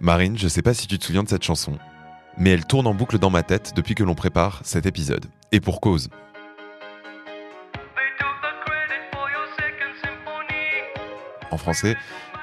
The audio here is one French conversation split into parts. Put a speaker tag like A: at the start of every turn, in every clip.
A: Marine, je sais pas si tu te souviens de cette chanson, mais elle tourne en boucle dans ma tête depuis que l'on prépare cet épisode. Et pour cause. En français,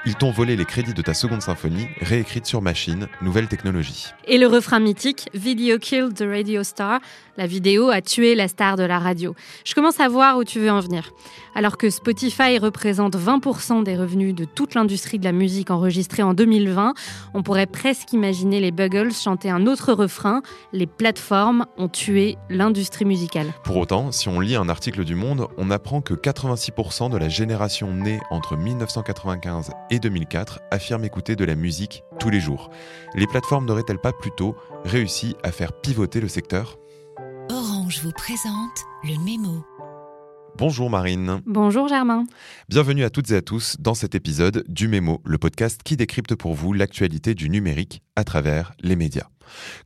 A: ils t'ont volé les crédits de ta seconde symphonie, réécrite sur machine, nouvelle technologie.
B: Et le refrain mythique, Video killed the radio star, la vidéo a tué la star de la radio. Je commence à voir où tu veux en venir. Alors que Spotify représente 20% des revenus de toute l'industrie de la musique enregistrée en 2020, on pourrait presque imaginer les Buggles chanter un autre refrain, les plateformes ont tué l'industrie musicale.
A: Pour autant, si on lit un article du Monde, on apprend que 86% de la génération née entre 1995 et 2004 affirme écouter de la musique tous les jours. Les plateformes n'auraient-elles pas plutôt réussi à faire pivoter le secteur?
C: Orange vous présente le mémo.
A: Bonjour Marine.
B: Bonjour Germain.
A: Bienvenue à toutes et à tous dans cet épisode du Mémo, le podcast qui décrypte pour vous l'actualité du numérique à travers les médias.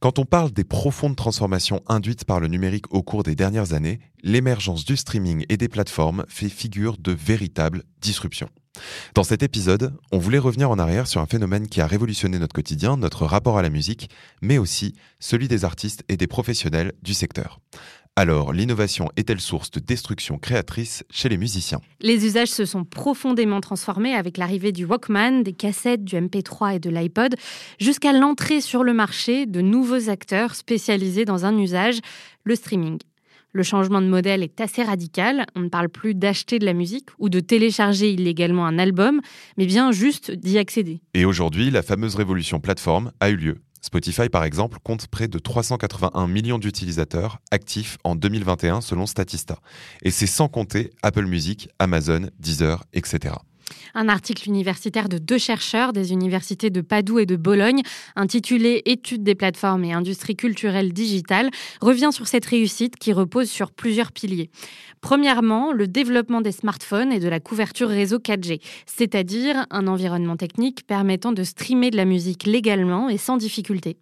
A: Quand on parle des profondes transformations induites par le numérique au cours des dernières années, l'émergence du streaming et des plateformes fait figure de véritable disruption. Dans cet épisode, on voulait revenir en arrière sur un phénomène qui a révolutionné notre quotidien, notre rapport à la musique, mais aussi celui des artistes et des professionnels du secteur. Alors, l'innovation est-elle source de destruction créatrice chez les musiciens?
B: Les usages se sont profondément transformés avec l'arrivée du Walkman, des cassettes, du MP3 et de l'iPod, jusqu'à l'entrée sur le marché de nouveaux acteurs spécialisés dans un usage, le streaming. Le changement de modèle est assez radical. On ne parle plus d'acheter de la musique ou de télécharger illégalement un album, mais bien juste d'y accéder.
A: Et aujourd'hui, la fameuse révolution plateforme a eu lieu. Spotify, par exemple, compte près de 381 millions d'utilisateurs actifs en 2021 selon Statista. Et c'est sans compter Apple Music, Amazon, Deezer, etc.
B: Un article universitaire de deux chercheurs des universités de Padoue et de Bologne, intitulé Études des plateformes et industries culturelles digitales, revient sur cette réussite qui repose sur plusieurs piliers. Premièrement, le développement des smartphones et de la couverture réseau 4G, c'est-à-dire un environnement technique permettant de streamer de la musique légalement et sans difficulté.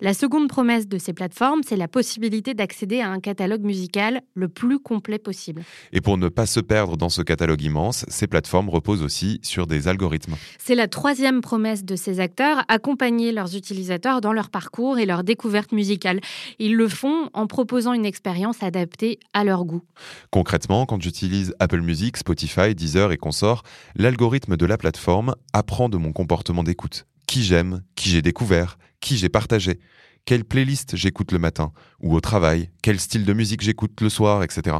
B: La seconde promesse de ces plateformes, c'est la possibilité d'accéder à un catalogue musical le plus complet possible.
A: Et pour ne pas se perdre dans ce catalogue immense, ces plateformes reposent aussi sur des algorithmes.
B: C'est la troisième promesse de ces acteurs, accompagner leurs utilisateurs dans leur parcours et leur découverte musicale. Ils le font en proposant une expérience adaptée à leur goût.
A: Concrètement, quand j'utilise Apple Music, Spotify, Deezer et consorts, l'algorithme de la plateforme apprend de mon comportement d'écoute qui j'aime, qui j'ai découvert, qui j'ai partagé, quelle playlist j'écoute le matin ou au travail, quel style de musique j'écoute le soir, etc.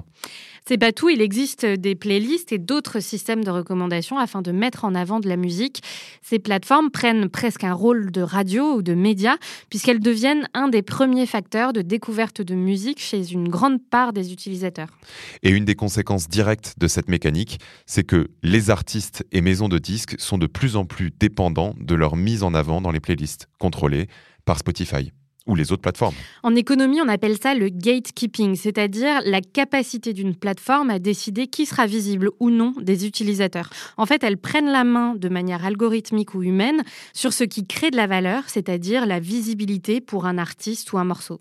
B: C'est pas tout, il existe des playlists et d'autres systèmes de recommandation afin de mettre en avant de la musique. Ces plateformes prennent presque un rôle de radio ou de média puisqu'elles deviennent un des premiers facteurs de découverte de musique chez une grande part des utilisateurs.
A: Et une des conséquences directes de cette mécanique, c'est que les artistes et maisons de disques sont de plus en plus dépendants de leur mise en avant dans les playlists contrôlées par Spotify ou les autres plateformes.
B: En économie, on appelle ça le gatekeeping, c'est-à-dire la capacité d'une plateforme à décider qui sera visible ou non des utilisateurs. En fait, elles prennent la main de manière algorithmique ou humaine sur ce qui crée de la valeur, c'est-à-dire la visibilité pour un artiste ou un morceau.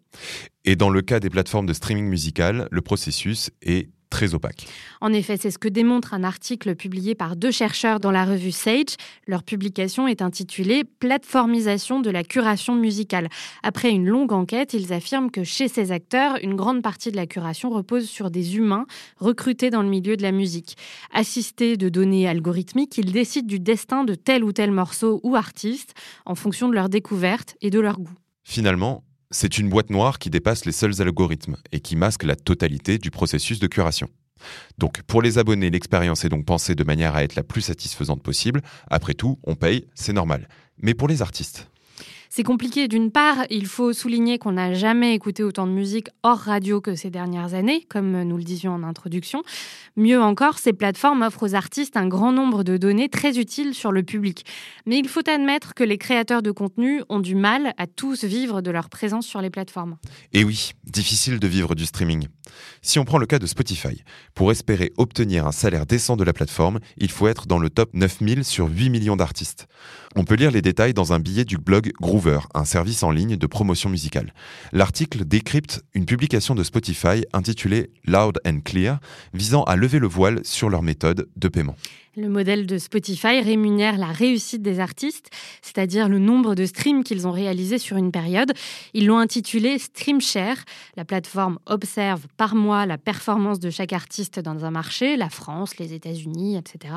A: Et dans le cas des plateformes de streaming musical, le processus est très opaque.
B: En effet, c'est ce que démontre un article publié par deux chercheurs dans la revue Sage. Leur publication est intitulée Plateformisation de la curation musicale. Après une longue enquête, ils affirment que chez ces acteurs, une grande partie de la curation repose sur des humains recrutés dans le milieu de la musique. Assistés de données algorithmiques, ils décident du destin de tel ou tel morceau ou artiste en fonction de leur découverte et de leur goût.
A: Finalement, c'est une boîte noire qui dépasse les seuls algorithmes et qui masque la totalité du processus de curation. Donc pour les abonnés, l'expérience est donc pensée de manière à être la plus satisfaisante possible. Après tout, on paye, c'est normal. Mais pour les artistes
B: c'est compliqué. D'une part, il faut souligner qu'on n'a jamais écouté autant de musique hors radio que ces dernières années, comme nous le disions en introduction. Mieux encore, ces plateformes offrent aux artistes un grand nombre de données très utiles sur le public. Mais il faut admettre que les créateurs de contenu ont du mal à tous vivre de leur présence sur les plateformes.
A: Et oui, difficile de vivre du streaming. Si on prend le cas de Spotify, pour espérer obtenir un salaire décent de la plateforme, il faut être dans le top 9000 sur 8 millions d'artistes. On peut lire les détails dans un billet du blog Un service en ligne de promotion musicale. L'article décrypte une publication de Spotify intitulée Loud and Clear, visant à lever le voile sur leur méthode de paiement.
B: Le modèle de Spotify rémunère la réussite des artistes, c'est-à-dire le nombre de streams qu'ils ont réalisés sur une période. Ils l'ont intitulé StreamShare. La plateforme observe par mois la performance de chaque artiste dans un marché, la France, les États-Unis, etc.,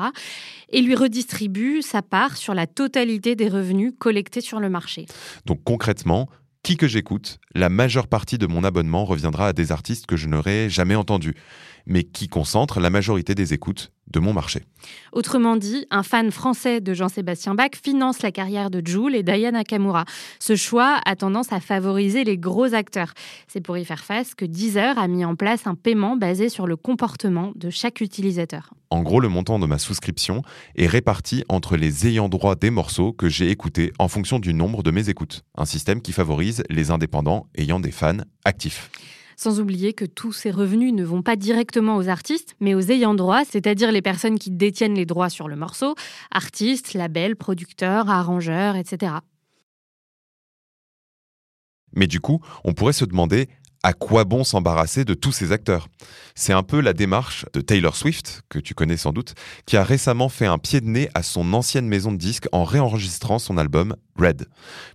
B: et lui redistribue sa part sur la totalité des revenus collectés sur le marché.
A: Donc concrètement, qui que j'écoute, la majeure partie de mon abonnement reviendra à des artistes que je n'aurais jamais entendus, mais qui concentrent la majorité des écoutes de mon marché.
B: Autrement dit, un fan français de Jean-Sébastien Bach finance la carrière de Jules et Diana Nakamura. Ce choix a tendance à favoriser les gros acteurs. C'est pour y faire face que Deezer a mis en place un paiement basé sur le comportement de chaque utilisateur.
A: En gros, le montant de ma souscription est réparti entre les ayants droit des morceaux que j'ai écoutés en fonction du nombre de mes écoutes. Un système qui favorise les indépendants ayant des fans actifs.
B: Sans oublier que tous ces revenus ne vont pas directement aux artistes, mais aux ayants droit, c'est-à-dire les personnes qui détiennent les droits sur le morceau, artistes, labels, producteurs, arrangeurs, etc.
A: Mais du coup, on pourrait se demander à quoi bon s'embarrasser de tous ces acteurs C'est un peu la démarche de Taylor Swift, que tu connais sans doute, qui a récemment fait un pied de nez à son ancienne maison de disques en réenregistrant son album Red.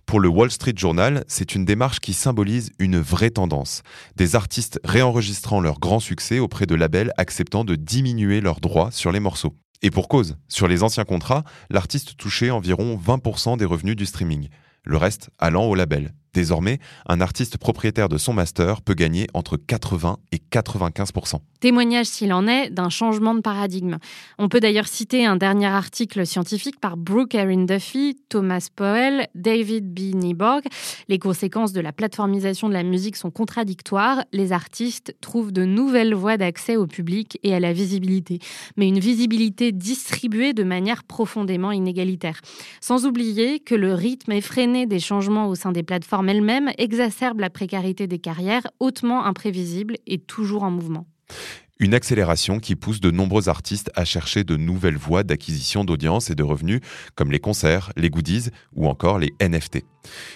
A: Pour le Wall Street Journal, c'est une démarche qui symbolise une vraie tendance. Des artistes réenregistrant leur grand succès auprès de labels acceptant de diminuer leurs droits sur les morceaux. Et pour cause, sur les anciens contrats, l'artiste touchait environ 20% des revenus du streaming, le reste allant au label. Désormais, un artiste propriétaire de son master peut gagner entre 80 et 95%
B: Témoignage, s'il en est, d'un changement de paradigme. On peut d'ailleurs citer un dernier article scientifique par Brooke Erin Duffy, Thomas Powell, David B. Nieborg. Les conséquences de la plateformisation de la musique sont contradictoires. Les artistes trouvent de nouvelles voies d'accès au public et à la visibilité, mais une visibilité distribuée de manière profondément inégalitaire. Sans oublier que le rythme effréné des changements au sein des plateformes elle-même exacerbe la précarité des carrières, hautement imprévisibles et toujours en mouvement.
A: Une accélération qui pousse de nombreux artistes à chercher de nouvelles voies d'acquisition d'audience et de revenus, comme les concerts, les goodies ou encore les NFT.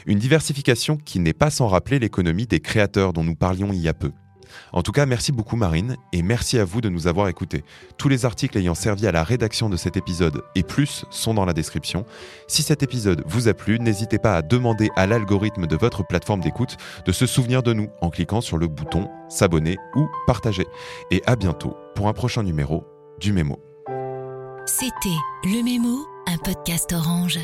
A: Une diversification qui n'est pas sans rappeler l'économie des créateurs dont nous parlions il y a peu. En tout cas, merci beaucoup Marine et merci à vous de nous avoir écoutés. Tous les articles ayant servi à la rédaction de cet épisode et plus sont dans la description. Si cet épisode vous a plu, n'hésitez pas à demander à l'algorithme de votre plateforme d'écoute de se souvenir de nous en cliquant sur le bouton s'abonner ou partager. Et à bientôt pour un prochain numéro du Mémo.
C: C'était Le Mémo, un podcast orange.